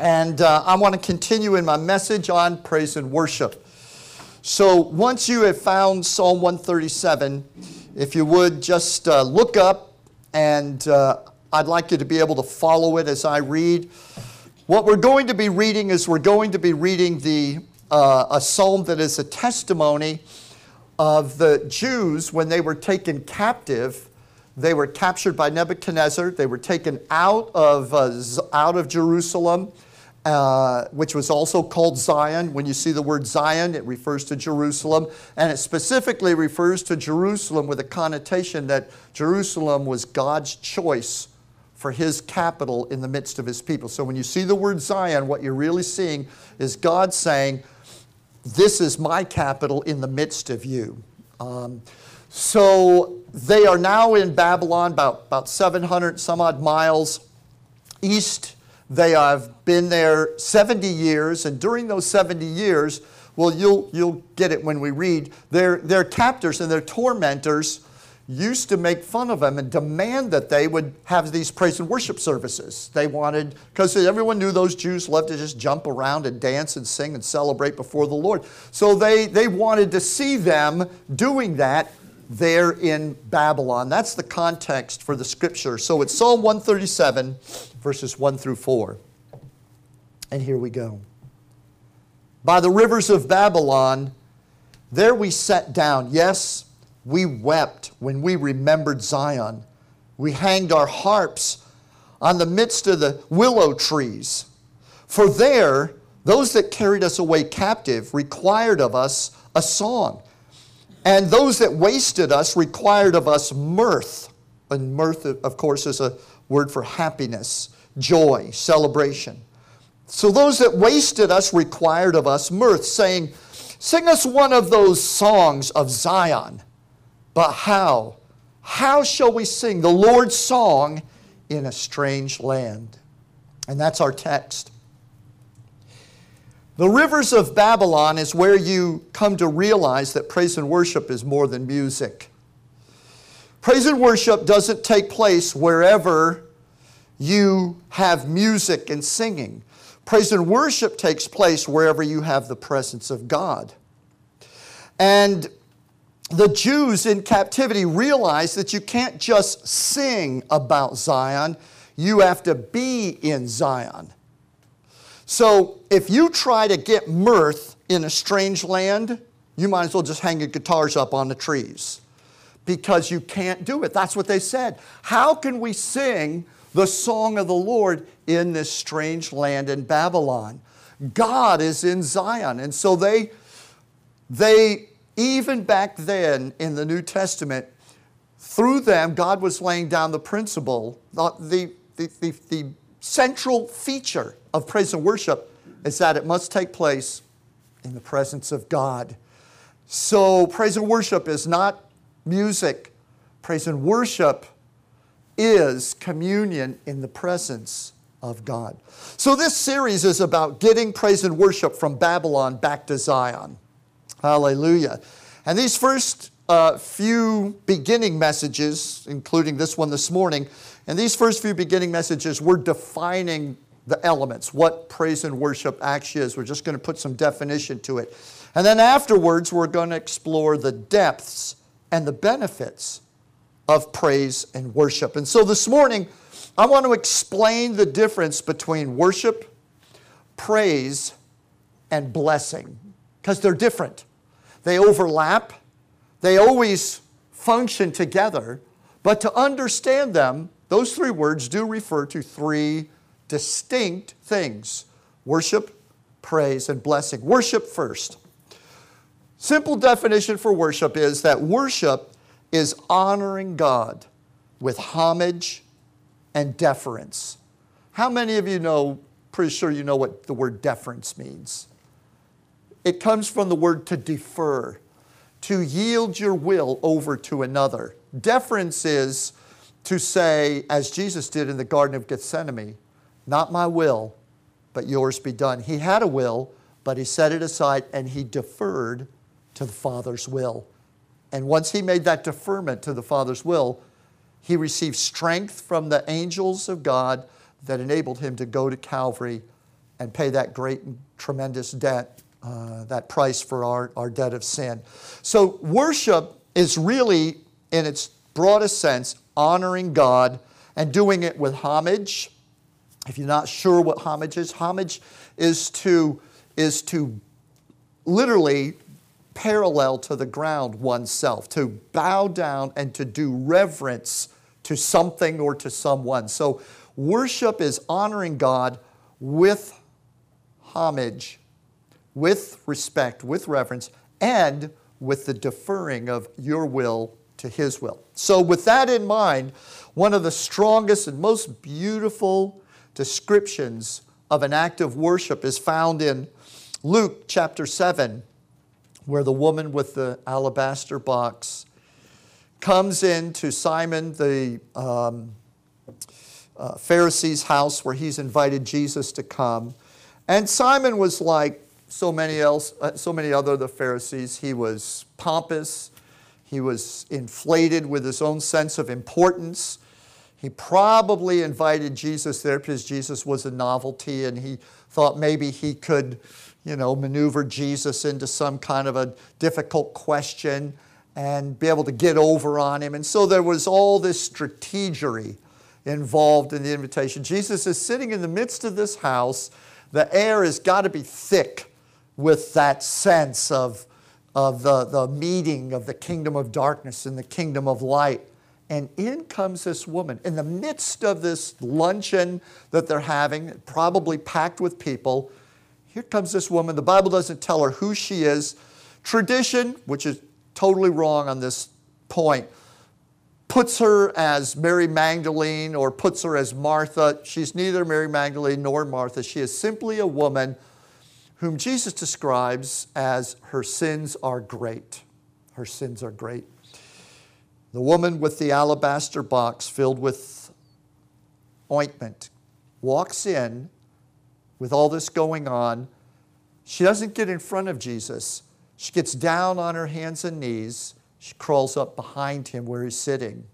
And uh, I want to continue in my message on praise and worship. So once you have found Psalm 137, if you would just uh, look up, and uh, I'd like you to be able to follow it as I read. What we're going to be reading is we're going to be reading the, uh, a psalm that is a testimony of the Jews when they were taken captive. They were captured by Nebuchadnezzar. They were taken out of, uh, out of Jerusalem uh, which was also called Zion. When you see the word Zion, it refers to Jerusalem, and it specifically refers to Jerusalem with a connotation that Jerusalem was God's choice for his capital in the midst of his people. So when you see the word Zion, what you're really seeing is God saying, This is my capital in the midst of you. Um, so they are now in Babylon, about, about 700 some odd miles east they have been there 70 years, and during those 70 years, well, you'll, you'll get it when we read, their, their captors and their tormentors used to make fun of them and demand that they would have these praise and worship services. They wanted, because everyone knew those Jews loved to just jump around and dance and sing and celebrate before the Lord. So they, they wanted to see them doing that there in Babylon. That's the context for the scripture. So it's Psalm 137, verses 1 through 4. And here we go. By the rivers of Babylon, there we sat down. Yes, we wept when we remembered Zion. We hanged our harps on the midst of the willow trees. For there, those that carried us away captive required of us a song and those that wasted us required of us mirth. And mirth, of course, is a word for happiness, joy, celebration. So those that wasted us required of us mirth, saying, Sing us one of those songs of Zion. But how? How shall we sing the Lord's song in a strange land? And that's our text. The rivers of Babylon is where you come to realize that praise and worship is more than music. Praise and worship doesn't take place wherever you have music and singing. Praise and worship takes place wherever you have the presence of God. And the Jews in captivity realized that you can't just sing about Zion, you have to be in Zion. So if you try to get mirth in a strange land, you might as well just hang your guitars up on the trees because you can't do it. That's what they said. How can we sing the song of the Lord in this strange land in Babylon? God is in Zion. And so they, they even back then in the New Testament, through them, God was laying down the principle, the, the, the, the central feature of praise and worship is that it must take place in the presence of God. So, praise and worship is not music, praise and worship is communion in the presence of God. So, this series is about getting praise and worship from Babylon back to Zion. Hallelujah. And these first uh, few beginning messages, including this one this morning, and these first few beginning messages, we're defining the elements, what praise and worship actually is. We're just going to put some definition to it. And then afterwards, we're going to explore the depths and the benefits of praise and worship. And so this morning, I want to explain the difference between worship, praise, and blessing, because they're different. They overlap, they always function together, but to understand them, those three words do refer to three distinct things worship, praise, and blessing. Worship first. Simple definition for worship is that worship is honoring God with homage and deference. How many of you know, pretty sure you know what the word deference means? It comes from the word to defer, to yield your will over to another. Deference is to say, as Jesus did in the Garden of Gethsemane, not my will, but yours be done. He had a will, but he set it aside and he deferred to the Father's will. And once he made that deferment to the Father's will, he received strength from the angels of God that enabled him to go to Calvary and pay that great and tremendous debt, uh, that price for our, our debt of sin. So, worship is really, in its broadest sense, honoring God and doing it with homage. If you're not sure what homage is, homage is to, is to literally parallel to the ground oneself, to bow down and to do reverence to something or to someone. So, worship is honoring God with homage, with respect, with reverence, and with the deferring of your will to His will. So, with that in mind, one of the strongest and most beautiful descriptions of an act of worship is found in Luke chapter 7, where the woman with the alabaster box comes into Simon the um, uh, Pharisee's house where he's invited Jesus to come. And Simon was like so many else, uh, so many other the Pharisees. He was pompous. He was inflated with his own sense of importance. He probably invited Jesus there because Jesus was a novelty and he thought maybe he could, you know, maneuver Jesus into some kind of a difficult question and be able to get over on him. And so there was all this strategery involved in the invitation. Jesus is sitting in the midst of this house. The air has got to be thick with that sense of, of the, the meeting of the kingdom of darkness and the kingdom of light. And in comes this woman in the midst of this luncheon that they're having, probably packed with people. Here comes this woman. The Bible doesn't tell her who she is. Tradition, which is totally wrong on this point, puts her as Mary Magdalene or puts her as Martha. She's neither Mary Magdalene nor Martha. She is simply a woman whom Jesus describes as her sins are great. Her sins are great. The woman with the alabaster box filled with ointment walks in with all this going on. She doesn't get in front of Jesus. She gets down on her hands and knees. She crawls up behind him where he's sitting.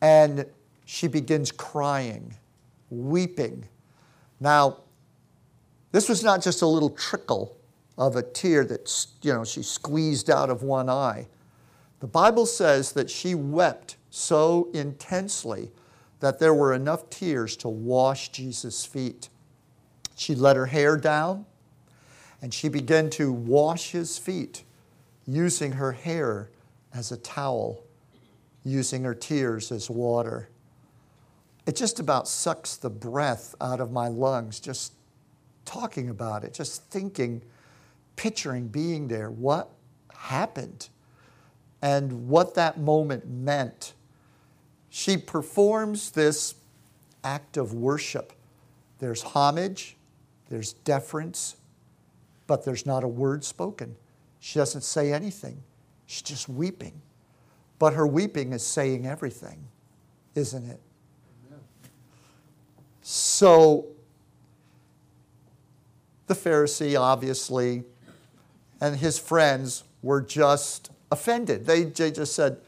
And she begins crying, weeping. Now, this was not just a little trickle of a tear that you know she squeezed out of one eye. The Bible says that she wept so intensely that there were enough tears to wash Jesus' feet. She let her hair down and she began to wash his feet using her hair as a towel, using her tears as water. It just about sucks the breath out of my lungs just talking about it, just thinking, picturing being there. What happened? and what that moment meant. She performs this act of worship. There's homage, there's deference, but there's not a word spoken. She doesn't say anything. She's just weeping. But her weeping is saying everything, isn't it? So, the Pharisee, obviously, and his friends were just offended. They, they just said,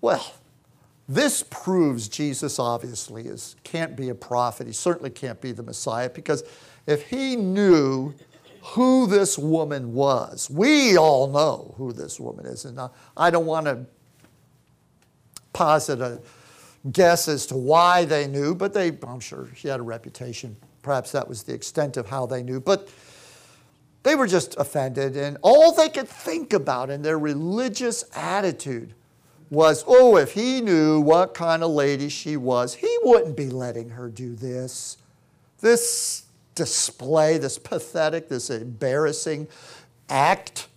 well, this proves Jesus obviously is, can't be a prophet. He certainly can't be the Messiah because if he knew who this woman was, we all know who this woman is. And I don't want to posit a guess as to why they knew, but they, I'm sure she had a reputation. Perhaps that was the extent of how they knew. But they were just offended, and all they could think about in their religious attitude was, oh, if he knew what kind of lady she was, he wouldn't be letting her do this. This display, this pathetic, this embarrassing act.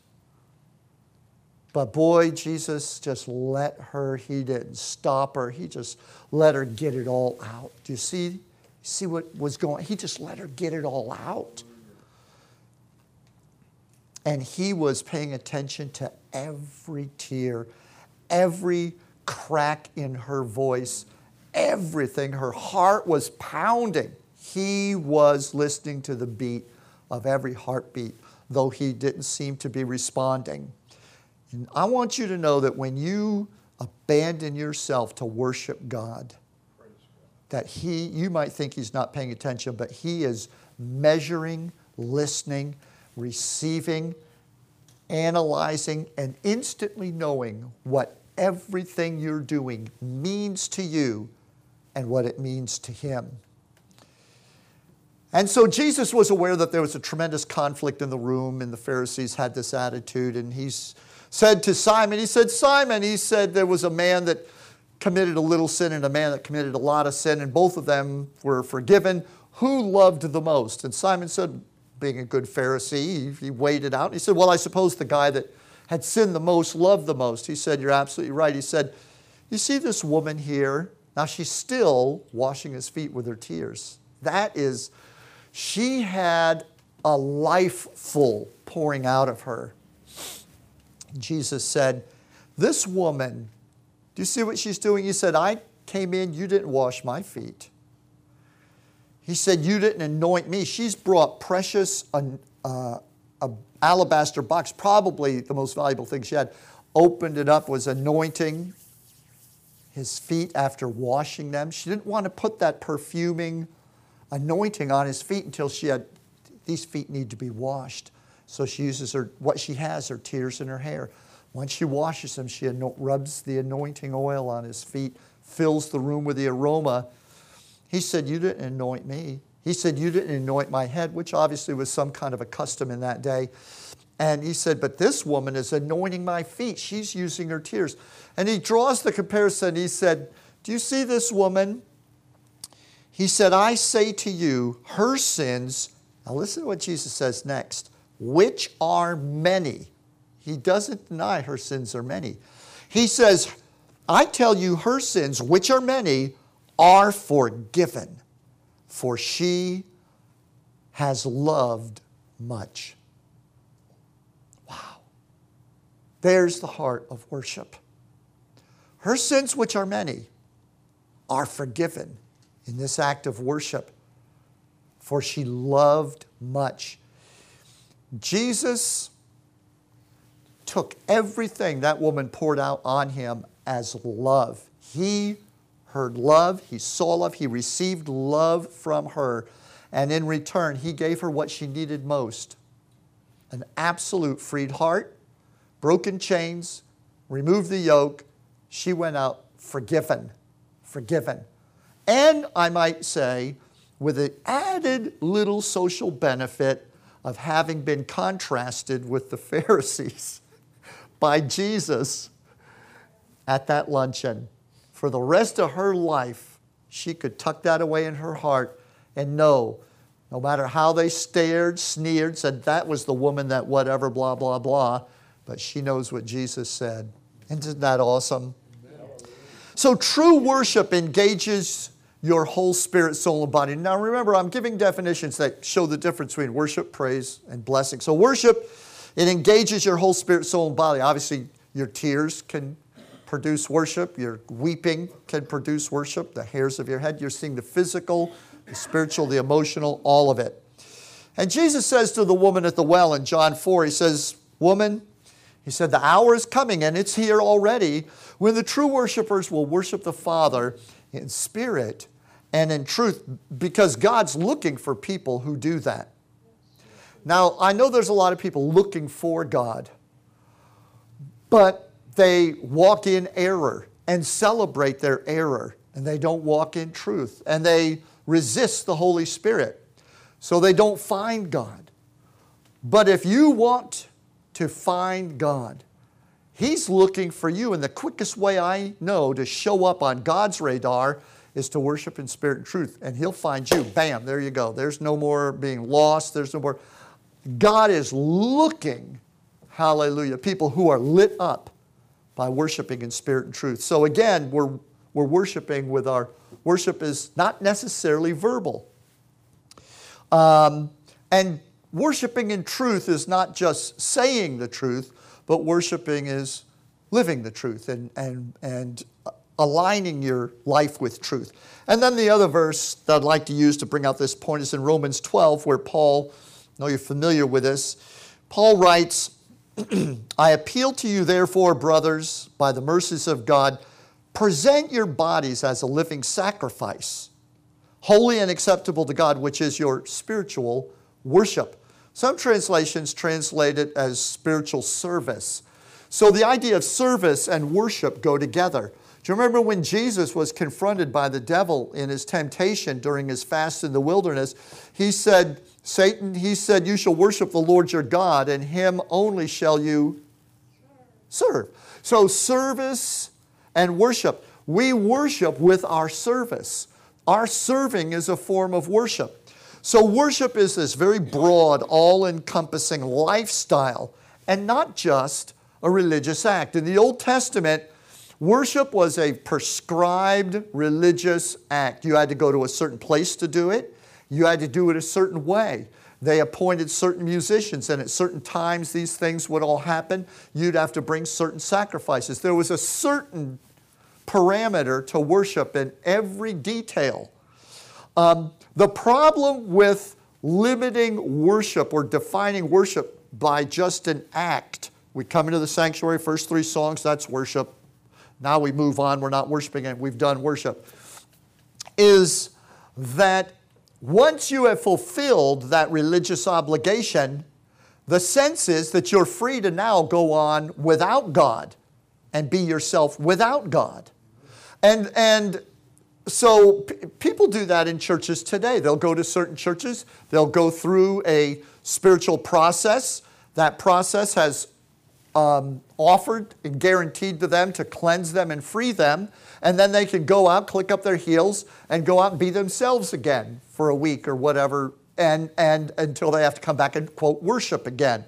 But boy, Jesus just let her, he didn't stop her, he just let her get it all out. Do you see? See what was going He just let her get it all out. And he was paying attention to every tear, every crack in her voice, everything. Her heart was pounding. He was listening to the beat of every heartbeat, though he didn't seem to be responding. And I want you to know that when you abandon yourself to worship God, that he, you might think he's not paying attention, but he is measuring, listening, receiving, analyzing, and instantly knowing what everything you're doing means to you and what it means to him. And so Jesus was aware that there was a tremendous conflict in the room, and the Pharisees had this attitude. And he said to Simon, He said, Simon, he said, there was a man that committed a little sin and a man that committed a lot of sin, and both of them were forgiven. Who loved the most? And Simon said, being a good Pharisee, he, he weighed it out. He said, Well, I suppose the guy that had sinned the most loved the most. He said, You're absolutely right. He said, You see this woman here? Now she's still washing his feet with her tears. That is she had a life full pouring out of her. Jesus said, This woman, do you see what she's doing? He said, I came in, you didn't wash my feet. He said, You didn't anoint me. She's brought precious uh, a alabaster box, probably the most valuable thing she had. Opened it up, was anointing his feet after washing them. She didn't want to put that perfuming anointing on his feet until she had, these feet need to be washed. So she uses her, what she has, her tears and her hair. Once she washes him, she rubs the anointing oil on his feet, fills the room with the aroma. He said, You didn't anoint me. He said, You didn't anoint my head, which obviously was some kind of a custom in that day. And he said, But this woman is anointing my feet. She's using her tears. And he draws the comparison. He said, Do you see this woman? He said, I say to you, her sins, now listen to what Jesus says next, which are many. He doesn't deny her sins are many. He says, I tell you, her sins, which are many, are forgiven, for she has loved much. Wow. There's the heart of worship. Her sins, which are many, are forgiven in this act of worship, for she loved much. Jesus took everything that woman poured out on him as love. He heard love, he saw love, he received love from her, and in return, he gave her what she needed most an absolute freed heart, broken chains, removed the yoke. She went out forgiven, forgiven. And I might say, with an added little social benefit of having been contrasted with the Pharisees by Jesus at that luncheon. For the rest of her life, she could tuck that away in her heart and know no matter how they stared, sneered, said that was the woman that whatever, blah, blah, blah, but she knows what Jesus said. Isn't that awesome? So true worship engages your whole spirit, soul, and body. Now remember, I'm giving definitions that show the difference between worship, praise, and blessing. So worship, it engages your whole spirit, soul, and body. Obviously, your tears can produce worship, your weeping can produce worship, the hairs of your head, you're seeing the physical, the spiritual, the emotional, all of it. And Jesus says to the woman at the well in John 4, He says, Woman, He said, the hour is coming and it's here already when the true worshipers will worship the Father in spirit and in truth because God's looking for people who do that. Now, I know there's a lot of people looking for God, but they walk in error and celebrate their error, and they don't walk in truth, and they resist the Holy Spirit, so they don't find God. But if you want to find God, He's looking for you, and the quickest way I know to show up on God's radar is to worship in spirit and truth, and He'll find you. Bam, there you go. There's no more being lost. There's no more. God is looking, hallelujah, people who are lit up by worshiping in spirit and truth. So again, we're, we're worshiping with our worship is not necessarily verbal. Um, and worshiping in truth is not just saying the truth, but worshiping is living the truth and, and, and aligning your life with truth. And then the other verse that I'd like to use to bring out this point is in Romans 12, where Paul, know you're familiar with this, Paul writes, I appeal to you, therefore, brothers, by the mercies of God, present your bodies as a living sacrifice, holy and acceptable to God, which is your spiritual worship. Some translations translate it as spiritual service. So the idea of service and worship go together. Do you remember when Jesus was confronted by the devil in his temptation during his fast in the wilderness? He said, Satan, he said, You shall worship the Lord your God, and him only shall you serve. So, service and worship. We worship with our service. Our serving is a form of worship. So, worship is this very broad, all encompassing lifestyle and not just a religious act. In the Old Testament, Worship was a prescribed religious act. You had to go to a certain place to do it, you had to do it a certain way. They appointed certain musicians, and at certain times these things would all happen. You'd have to bring certain sacrifices. There was a certain parameter to worship in every detail. Um, the problem with limiting worship or defining worship by just an act, we come into the sanctuary, first three songs, that's worship. Now we move on, we're not worshiping and we've done worship. Is that once you have fulfilled that religious obligation, the sense is that you're free to now go on without God and be yourself without God. And, and so p- people do that in churches today. They'll go to certain churches, they'll go through a spiritual process. That process has um, offered and guaranteed to them to cleanse them and free them. And then they can go out, click up their heels, and go out and be themselves again for a week or whatever, and, and until they have to come back and quote worship again.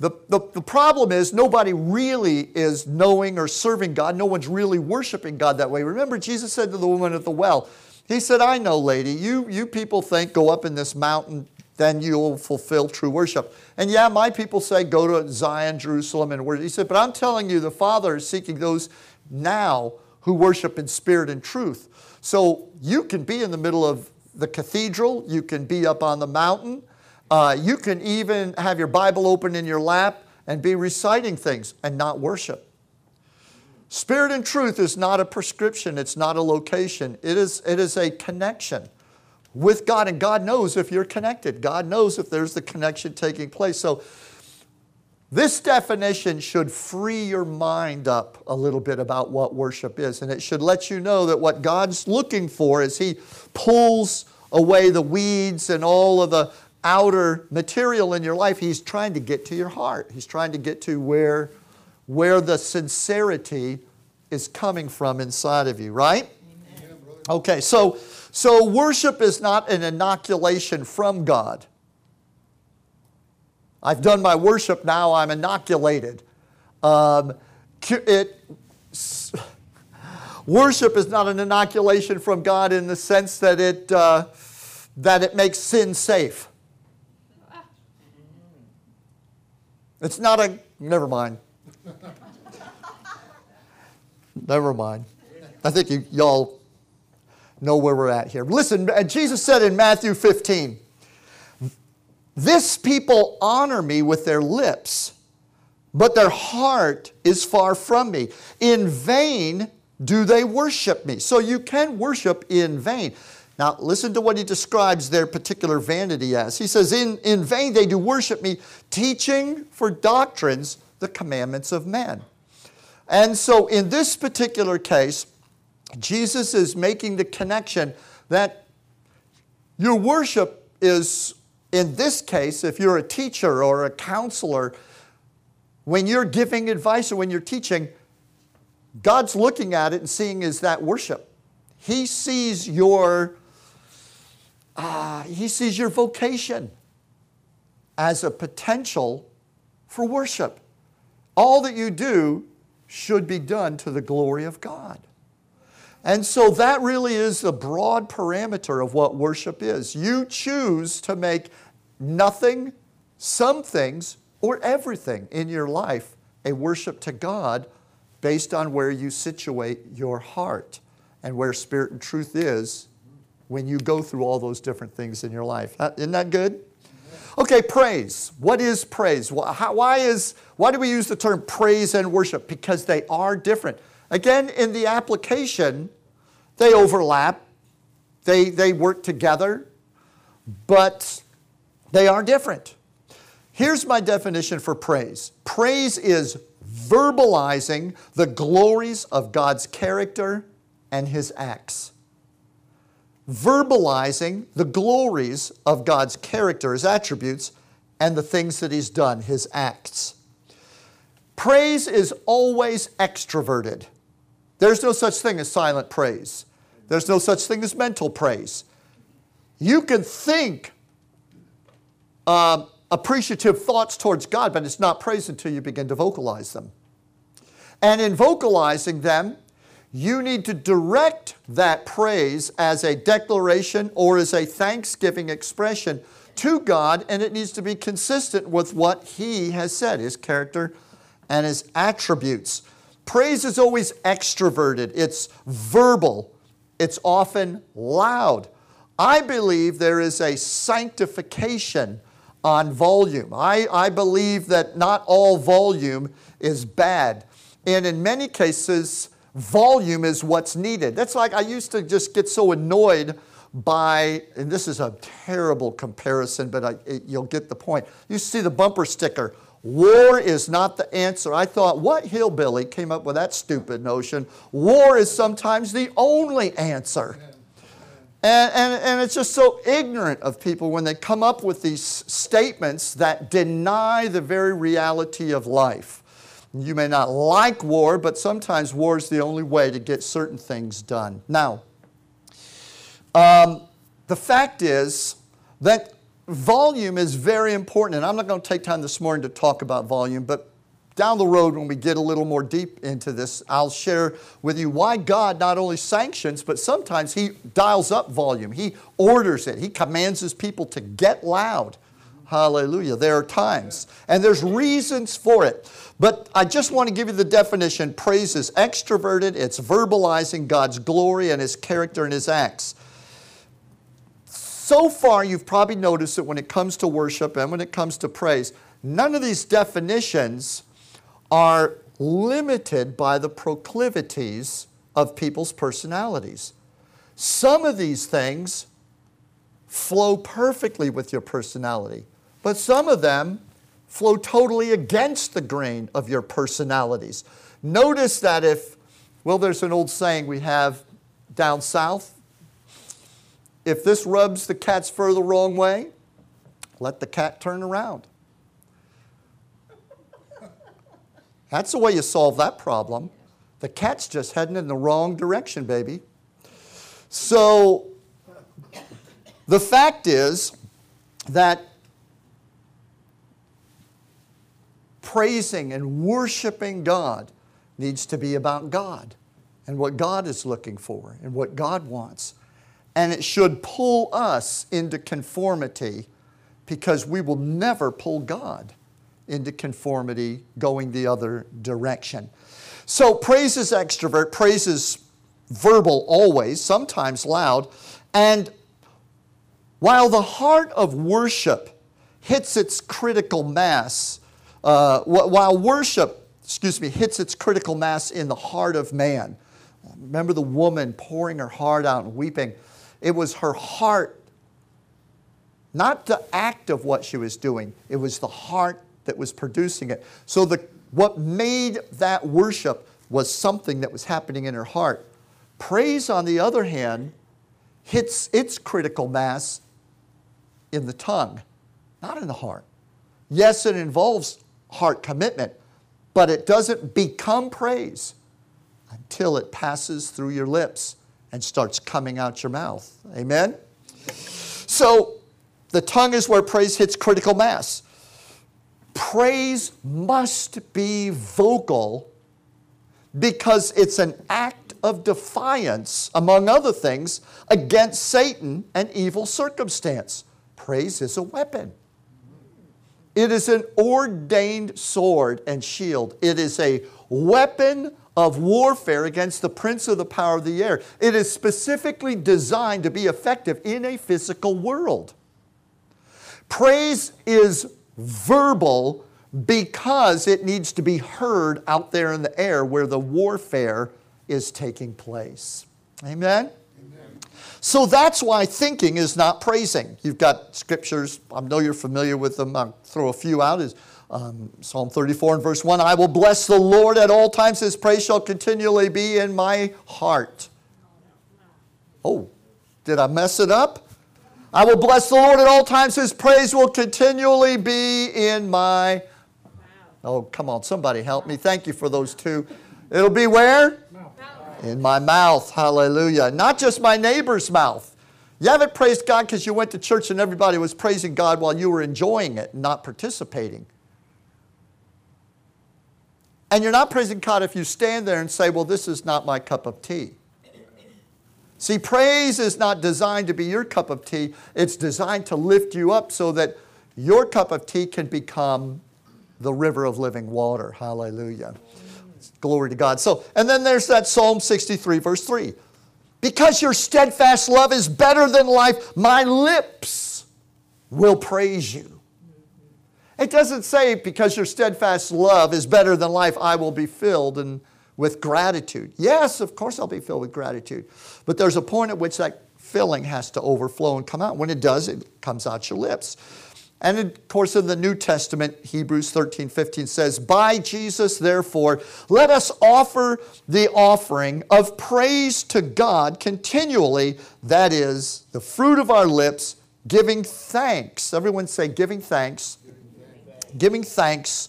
The, the, the problem is nobody really is knowing or serving God. No one's really worshiping God that way. Remember, Jesus said to the woman at the well, He said, I know, lady, you, you people think go up in this mountain then you'll fulfill true worship. And yeah, my people say, go to Zion, Jerusalem, and worship. He said, but I'm telling you, the Father is seeking those now who worship in spirit and truth. So you can be in the middle of the cathedral, you can be up on the mountain, uh, you can even have your Bible open in your lap and be reciting things and not worship. Spirit and truth is not a prescription, it's not a location, it is, it is a connection with God, and God knows if you're connected. God knows if there's the connection taking place. So, this definition should free your mind up a little bit about what worship is, and it should let you know that what God's looking for is He pulls away the weeds and all of the outer material in your life. He's trying to get to your heart. He's trying to get to where, where the sincerity is coming from inside of you, right? Amen. Okay, so so worship is not an inoculation from God. I've done my worship, now I'm inoculated. Um, it, worship is not an inoculation from God in the sense that it, uh, that it makes sin safe. It's not a, never mind. never mind. I think you, y'all know where we're at here. Listen, Jesus said in Matthew 15, This people honor me with their lips, but their heart is far from me. In vain do they worship me. So you can worship in vain. Now, listen to what he describes their particular vanity as. He says, In, in vain they do worship me, teaching for doctrines the commandments of men. And so, in this particular case, Jesus is making the connection that your worship is, in this case, if you're a teacher or a counselor, when you're giving advice or when you're teaching, God's looking at it and seeing is that worship. He sees your uh, he sees your vocation as a potential for worship. All that you do should be done to the glory of God. And so that really is the broad parameter of what worship is. You choose to make nothing, some things, or everything in your life a worship to God based on where you situate your heart and where spirit and truth is when you go through all those different things in your life. Isn't that good? Okay, praise. What is praise? Why, is, why do we use the term praise and worship? Because they are different. Again, in the application, they overlap. They, they work together, but they are different. Here's my definition for praise praise is verbalizing the glories of God's character and his acts. Verbalizing the glories of God's character, his attributes, and the things that he's done, his acts. Praise is always extroverted. There's no such thing as silent praise. There's no such thing as mental praise. You can think uh, appreciative thoughts towards God, but it's not praise until you begin to vocalize them. And in vocalizing them, you need to direct that praise as a declaration or as a thanksgiving expression to God, and it needs to be consistent with what He has said, His character and His attributes. Praise is always extroverted, it's verbal, it's often loud. I believe there is a sanctification on volume. I, I believe that not all volume is bad. And in many cases, volume is what's needed. That's like I used to just get so annoyed by, and this is a terrible comparison, but I, it, you'll get the point. You see the bumper sticker, war is not the answer. I thought, what hillbilly came up with that stupid notion? War is sometimes the only answer. And, and, and it's just so ignorant of people when they come up with these statements that deny the very reality of life. You may not like war, but sometimes war is the only way to get certain things done. Now, um, the fact is that volume is very important, and I'm not going to take time this morning to talk about volume, but down the road, when we get a little more deep into this, I'll share with you why God not only sanctions, but sometimes He dials up volume. He orders it, He commands His people to get loud. Hallelujah. There are times, and there's reasons for it. But I just want to give you the definition praise is extroverted, it's verbalizing God's glory and His character and His acts. So far, you've probably noticed that when it comes to worship and when it comes to praise, none of these definitions are limited by the proclivities of people's personalities. Some of these things flow perfectly with your personality, but some of them flow totally against the grain of your personalities. Notice that if, well, there's an old saying we have down south if this rubs the cat's fur the wrong way, let the cat turn around. That's the way you solve that problem. The cat's just heading in the wrong direction, baby. So the fact is that praising and worshiping God needs to be about God and what God is looking for and what God wants. And it should pull us into conformity because we will never pull God into conformity going the other direction. So praise is extrovert, praise is verbal always, sometimes loud. And while the heart of worship hits its critical mass, uh, while worship, excuse me, hits its critical mass in the heart of man, remember the woman pouring her heart out and weeping. It was her heart, not the act of what she was doing, it was the heart that was producing it. So the, what made that worship was something that was happening in her heart. Praise, on the other hand, hits its critical mass in the tongue, not in the heart. Yes, it involves heart commitment, but it doesn't become praise until it passes through your lips and starts coming out your mouth. Amen? So, the tongue is where praise hits critical mass praise must be vocal because it's an act of defiance, among other things, against Satan and evil circumstance. Praise is a weapon. It is an ordained sword and shield. It is a weapon of warfare against the prince of the power of the air. It is specifically designed to be effective in a physical world. Praise is verbal because it needs to be heard out there in the air where the warfare is taking place. Amen? Amen. So that's why thinking is not praising. You've got scriptures, I know you're familiar with them. I'll throw a few out. Is um, Psalm 34 and verse 1 I will bless the Lord at all times, his praise shall continually be in my heart. Oh, did I mess it up? I will bless the Lord at all times, his praise will continually be in my Oh, come on, somebody help me. Thank you for those two. It'll be where? In my mouth. Hallelujah. Not just my neighbor's mouth. You haven't praised God because you went to church and everybody was praising God while you were enjoying it and not participating. And you're not praising God if you stand there and say, Well, this is not my cup of tea. See, praise is not designed to be your cup of tea, it's designed to lift you up so that your cup of tea can become the river of living water. Hallelujah. Glory to God. So, and then there's that Psalm 63, verse 3. Because your steadfast love is better than life, my lips will praise you. It doesn't say because your steadfast love is better than life, I will be filled and with gratitude. Yes, of course I'll be filled with gratitude. But there's a point at which that filling has to overflow and come out. When it does, it comes out your lips. And of course, in the New Testament, Hebrews 13 15 says, By Jesus, therefore, let us offer the offering of praise to God continually, that is, the fruit of our lips, giving thanks. Everyone say, giving thanks giving thanks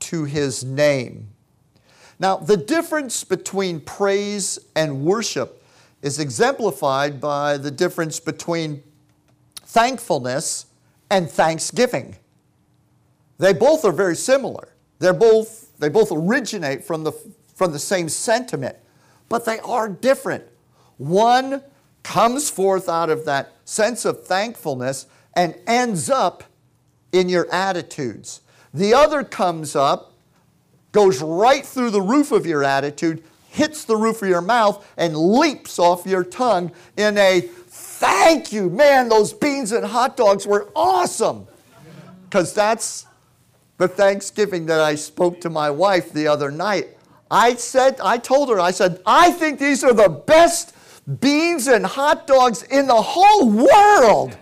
to his name. Now, the difference between praise and worship is exemplified by the difference between thankfulness and thanksgiving. They both are very similar. They're both, they both originate from the, from the same sentiment, but they are different. One comes forth out of that sense of thankfulness and ends up in your attitudes. The other comes up, goes right through the roof of your attitude, hits the roof of your mouth, and leaps off your tongue in a thank you. Man, those beans and hot dogs were awesome. Because that's the Thanksgiving that I spoke to my wife the other night. I said, I told her, I said, I think these are the best beans and hot dogs in the whole world.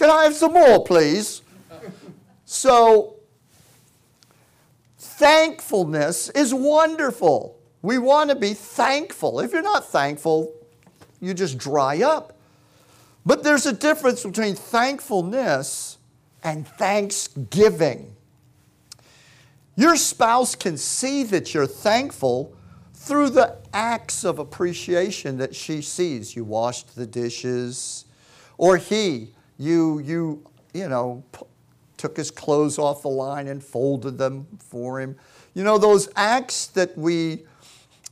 Can I have some more, please? So, thankfulness is wonderful. We want to be thankful. If you're not thankful, you just dry up. But there's a difference between thankfulness and thanksgiving. Your spouse can see that you're thankful through the acts of appreciation that she sees. You washed the dishes, or he you, you, you know, took his clothes off the line and folded them for him. You know, those acts that we,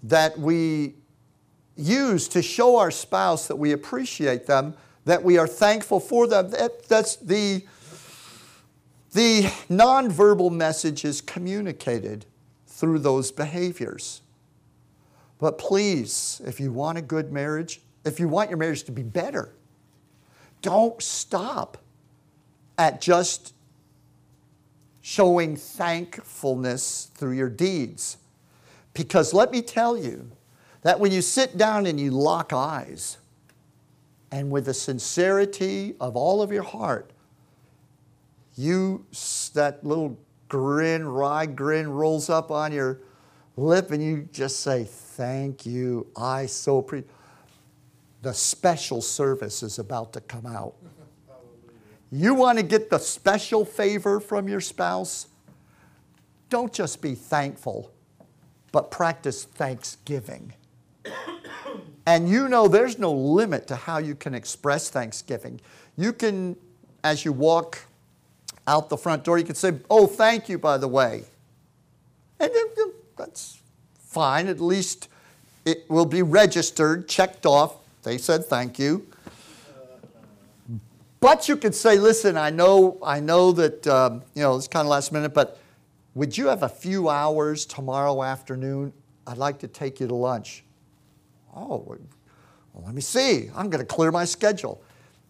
that we use to show our spouse that we appreciate them, that we are thankful for them, that, that's the, the nonverbal message is communicated through those behaviors. But please, if you want a good marriage, if you want your marriage to be better, don't stop at just showing thankfulness through your deeds. Because let me tell you that when you sit down and you lock eyes, and with the sincerity of all of your heart, you, that little grin, wry grin rolls up on your lip, and you just say, Thank you. I so appreciate the special service is about to come out. You want to get the special favor from your spouse? Don't just be thankful, but practice thanksgiving. and you know there's no limit to how you can express thanksgiving. You can, as you walk out the front door, you can say, Oh, thank you, by the way. And that's fine. At least it will be registered, checked off they said thank you. But you could say, listen, I know, I know that um, you know it's kind of last minute, but would you have a few hours tomorrow afternoon? I'd like to take you to lunch. Oh, well, let me see. I'm going to clear my schedule.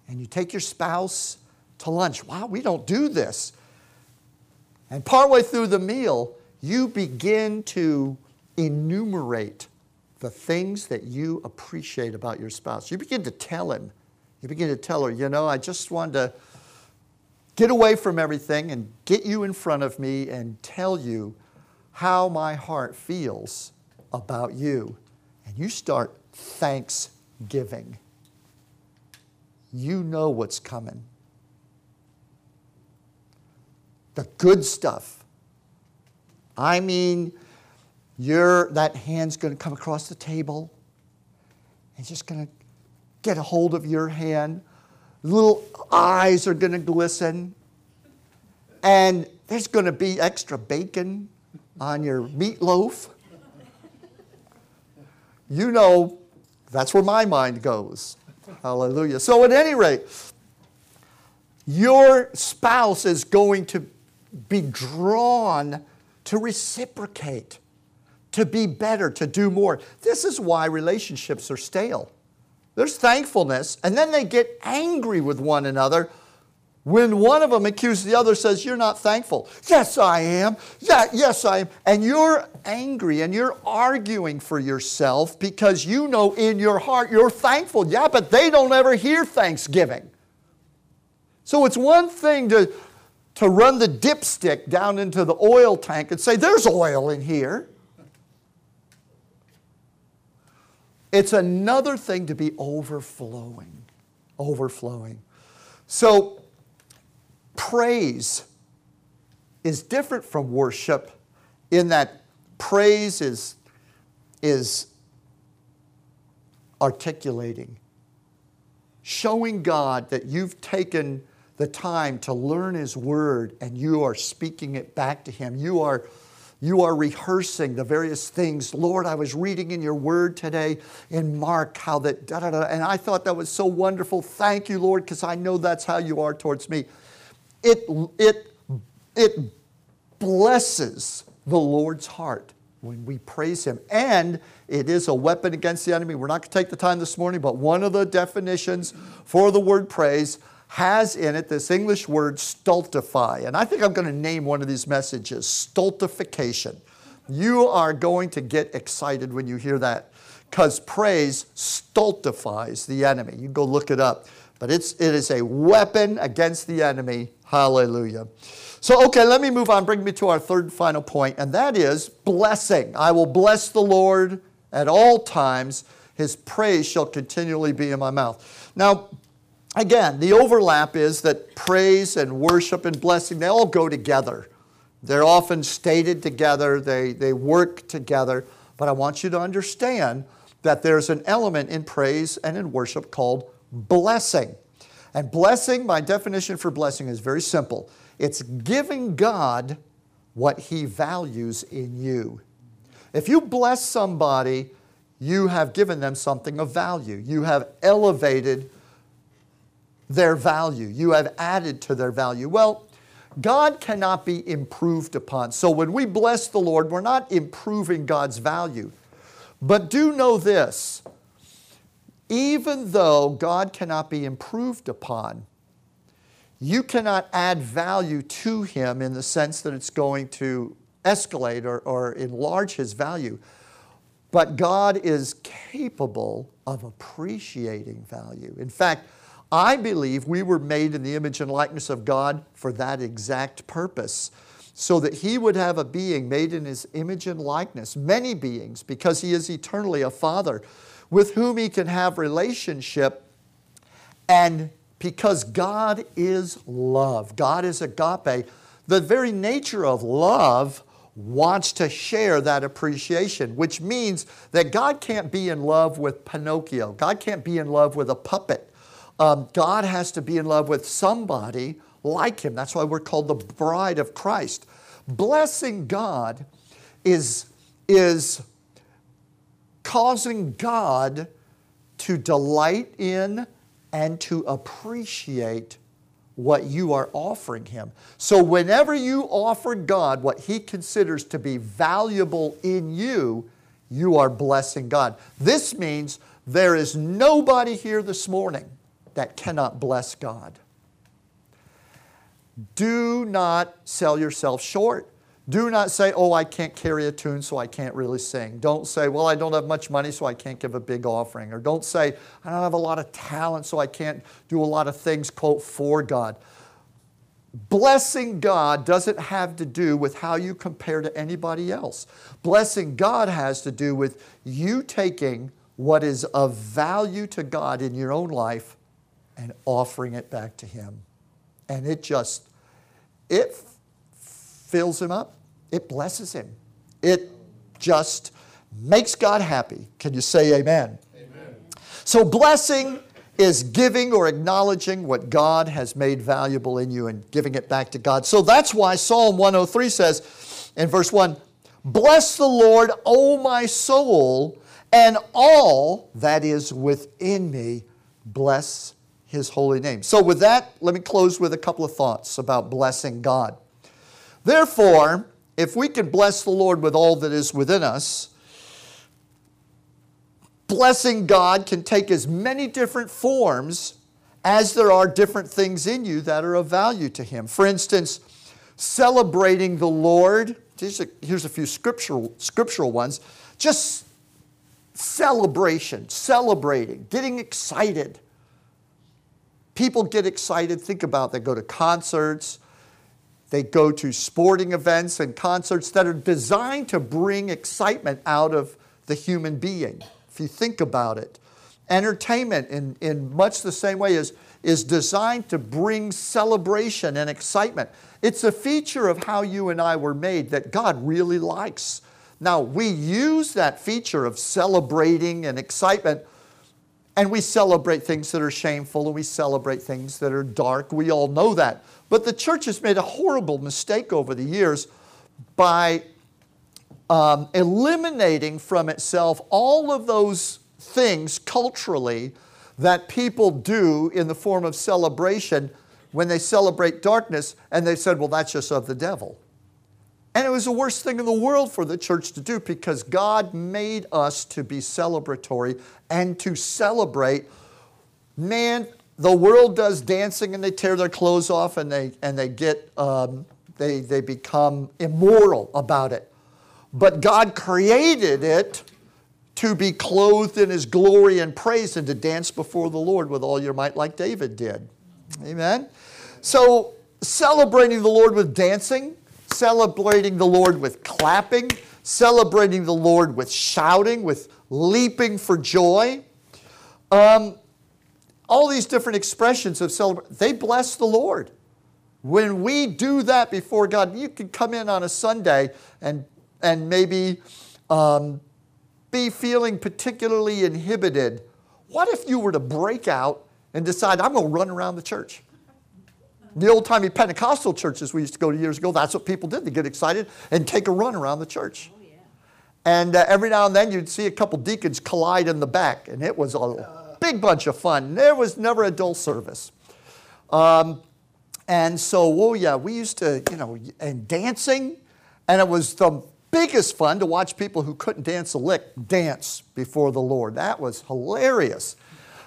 And you take your spouse to lunch. Wow, we don't do this. And partway through the meal, you begin to enumerate the things that you appreciate about your spouse. You begin to tell him, you begin to tell her, you know, I just wanted to get away from everything and get you in front of me and tell you how my heart feels about you. And you start thanksgiving. You know what's coming. The good stuff. I mean, that hand's going to come across the table. It's just going to get a hold of your hand. Little eyes are going to glisten. And there's going to be extra bacon on your meatloaf. You know, that's where my mind goes. Hallelujah. So, at any rate, your spouse is going to be drawn to reciprocate to be better, to do more. This is why relationships are stale. There's thankfulness, and then they get angry with one another when one of them accuses the other, says, You're not thankful. Yes, I am. Yeah, yes, I am. And you're angry and you're arguing for yourself because you know in your heart you're thankful. Yeah, but they don't ever hear thanksgiving. So it's one thing to, to run the dipstick down into the oil tank and say, There's oil in here. It's another thing to be overflowing, overflowing. So, praise is different from worship in that praise is, is articulating, showing God that you've taken the time to learn His Word and you are speaking it back to Him. You are you are rehearsing the various things. Lord, I was reading in your word today in Mark how that da da da, and I thought that was so wonderful. Thank you, Lord, because I know that's how you are towards me. It, it, it blesses the Lord's heart when we praise Him. And it is a weapon against the enemy. We're not going to take the time this morning, but one of the definitions for the word praise has in it this English word stultify. And I think I'm going to name one of these messages stultification. You are going to get excited when you hear that because praise stultifies the enemy. You go look it up. But it's, it is a weapon against the enemy. Hallelujah. So, okay, let me move on. Bring me to our third and final point, and that is blessing. I will bless the Lord at all times. His praise shall continually be in my mouth. Now, again, the overlap is that praise and worship and blessing, they all go together. They're often stated together, they, they work together. But I want you to understand that there's an element in praise and in worship called blessing. And blessing, my definition for blessing is very simple it's giving God what He values in you. If you bless somebody, you have given them something of value. You have elevated their value. You have added to their value. Well, God cannot be improved upon. So when we bless the Lord, we're not improving God's value. But do know this even though God cannot be improved upon, you cannot add value to Him in the sense that it's going to escalate or, or enlarge His value. But God is capable of appreciating value. In fact, I believe we were made in the image and likeness of God for that exact purpose, so that He would have a being made in His image and likeness, many beings, because He is eternally a Father with whom He can have relationship. And because God is love, God is agape, the very nature of love wants to share that appreciation, which means that God can't be in love with Pinocchio. God can't be in love with a puppet. Um, God has to be in love with somebody like him. That's why we're called the bride of Christ. Blessing God is, is causing God to delight in and to appreciate what you are offering Him. So, whenever you offer God what He considers to be valuable in you, you are blessing God. This means there is nobody here this morning that cannot bless God. Do not sell yourself short. Do not say, oh, I can't carry a tune, so I can't really sing. Don't say, well, I don't have much money, so I can't give a big offering. Or don't say, I don't have a lot of talent, so I can't do a lot of things, quote, for God. Blessing God doesn't have to do with how you compare to anybody else. Blessing God has to do with you taking what is of value to God in your own life and offering it back to Him. And it just, it fills Him up it blesses him. It just makes God happy. Can you say amen? Amen. So, blessing is giving or acknowledging what God has made valuable in you and giving it back to God. So that's why Psalm 103 says in verse 1 Bless the Lord, O my soul, and all that is within me. Bless his holy name. So, with that, let me close with a couple of thoughts about blessing God. Therefore, if we can bless the Lord with all that is within us, blessing God can take as many different forms as there are different things in you that are of value to Him. For instance, celebrating the Lord, here's a few scriptural, scriptural ones, just celebration, celebrating, getting excited. People get excited, think about it. they go to concerts, they go to sporting events and concerts that are designed to bring excitement out of the human being, if you think about it. Entertainment, in, in much the same way, is, is designed to bring celebration and excitement. It's a feature of how you and I were made that God really likes. Now, we use that feature of celebrating and excitement, and we celebrate things that are shameful and we celebrate things that are dark. We all know that. But the church has made a horrible mistake over the years by um, eliminating from itself all of those things culturally that people do in the form of celebration when they celebrate darkness, and they said, well, that's just of the devil. And it was the worst thing in the world for the church to do because God made us to be celebratory and to celebrate. Man, the world does dancing and they tear their clothes off and they, and they get, um, they, they become immoral about it. But God created it to be clothed in his glory and praise and to dance before the Lord with all your might like David did. Amen? So celebrating the Lord with dancing, celebrating the Lord with clapping, celebrating the Lord with shouting, with leaping for joy. Um, all these different expressions of celebration, they bless the Lord. When we do that before God, you can come in on a Sunday and, and maybe um, be feeling particularly inhibited. What if you were to break out and decide, I'm going to run around the church? The old timey Pentecostal churches we used to go to years ago, that's what people did. They get excited and take a run around the church. Oh, yeah. And uh, every now and then you'd see a couple deacons collide in the back, and it was a big bunch of fun. There was never a dull service. Um, and so, oh yeah, we used to, you know, and dancing, and it was the biggest fun to watch people who couldn't dance a lick dance before the Lord. That was hilarious.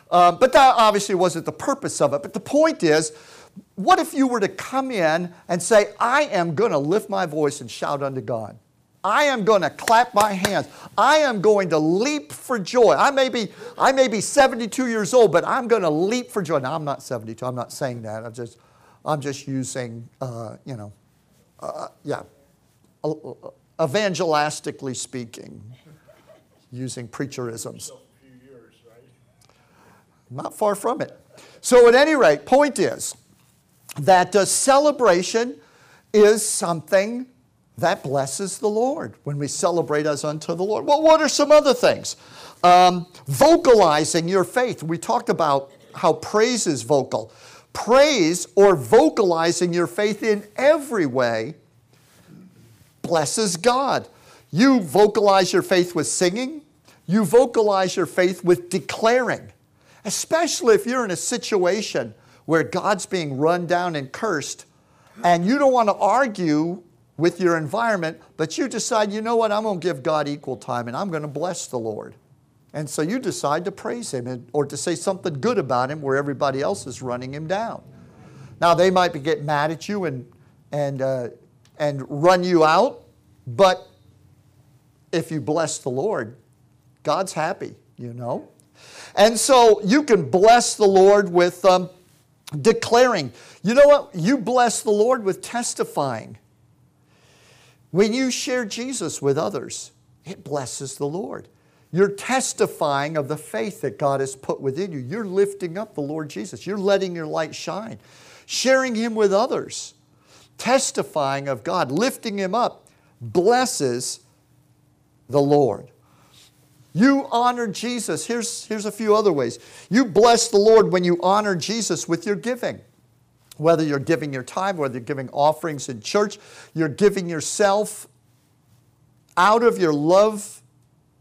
Um, but that obviously wasn't the purpose of it. But the point is, what if you were to come in and say, I am going to lift my voice and shout unto God? I am going to clap my hands. I am going to leap for joy. I may be, I may be 72 years old, but I'm going to leap for joy. Now, I'm not 72. I'm not saying that. I'm just, I'm just using, uh, you know, uh, yeah, evangelistically speaking, using preacherisms. Not far from it. So, at any rate, point is that uh, celebration is something that blesses the Lord when we celebrate as unto the Lord. Well, what are some other things? Um, vocalizing your faith. We talked about how praise is vocal. Praise or vocalizing your faith in every way blesses God. You vocalize your faith with singing, you vocalize your faith with declaring, especially if you're in a situation where God's being run down and cursed and you don't want to argue with your environment, but you decide, you know what, I'm going to give God equal time and I'm going to bless the Lord. And so you decide to praise Him and, or to say something good about Him where everybody else is running Him down. Now, they might be getting mad at you and, and, uh, and run you out. But if you bless the Lord, God's happy, you know. And so you can bless the Lord with um, declaring. You know what? You bless the Lord with testifying. When you share Jesus with others, it blesses the Lord. You're testifying of the faith that God has put within you. You're lifting up the Lord Jesus. You're letting your light shine, sharing Him with others, testifying of God, lifting Him up, blesses the Lord. You honor Jesus. Here's, here's a few other ways. You bless the Lord when you honor Jesus with your giving. Whether you're giving your time, whether you're giving offerings in church, you're giving yourself out of your love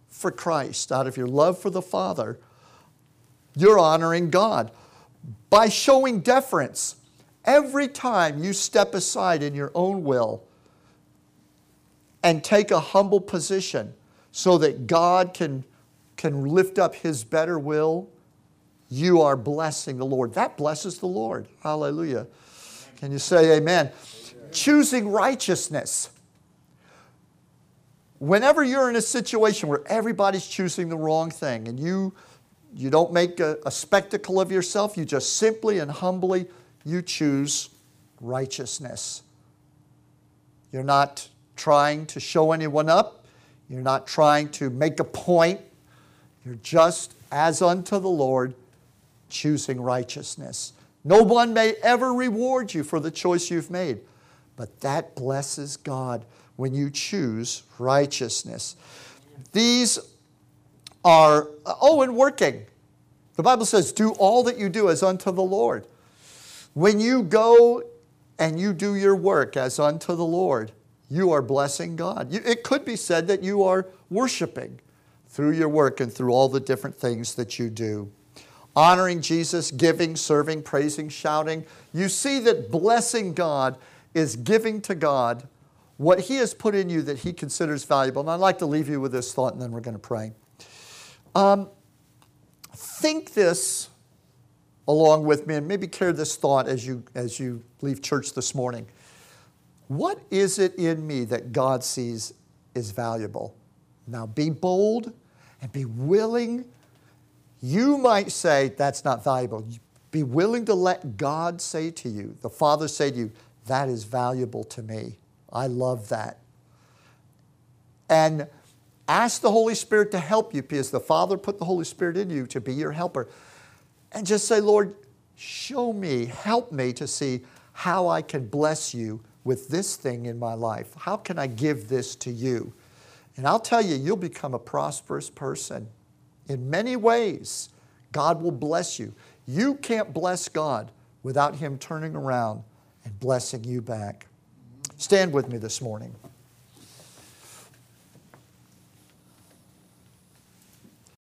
for Christ, out of your love for the Father, you're honoring God by showing deference. Every time you step aside in your own will and take a humble position so that God can, can lift up His better will, you are blessing the Lord. That blesses the Lord. Hallelujah. Can you say amen? amen? Choosing righteousness. Whenever you're in a situation where everybody's choosing the wrong thing and you, you don't make a, a spectacle of yourself, you just simply and humbly, you choose righteousness. You're not trying to show anyone up. You're not trying to make a point. You're just, as unto the Lord, choosing righteousness. No one may ever reward you for the choice you've made, but that blesses God when you choose righteousness. These are, oh, and working. The Bible says, do all that you do as unto the Lord. When you go and you do your work as unto the Lord, you are blessing God. it could be said that you are worshiping through your work and through all the different things that you do. Honoring Jesus, giving, serving, praising, shouting. You see that blessing God is giving to God what He has put in you that He considers valuable. And I'd like to leave you with this thought and then we're going to pray. Um, think this along with me and maybe carry this thought as you, as you leave church this morning. What is it in me that God sees is valuable? Now be bold and be willing. You might say that's not valuable. Be willing to let God say to you, the Father say to you, that is valuable to me. I love that. And ask the Holy Spirit to help you because the Father put the Holy Spirit in you to be your helper. And just say, Lord, show me, help me to see how I can bless you with this thing in my life? How can I give this to you? And I'll tell you, you'll become a prosperous person. In many ways, God will bless you. You can't bless God without Him turning around and blessing you back. Stand with me this morning.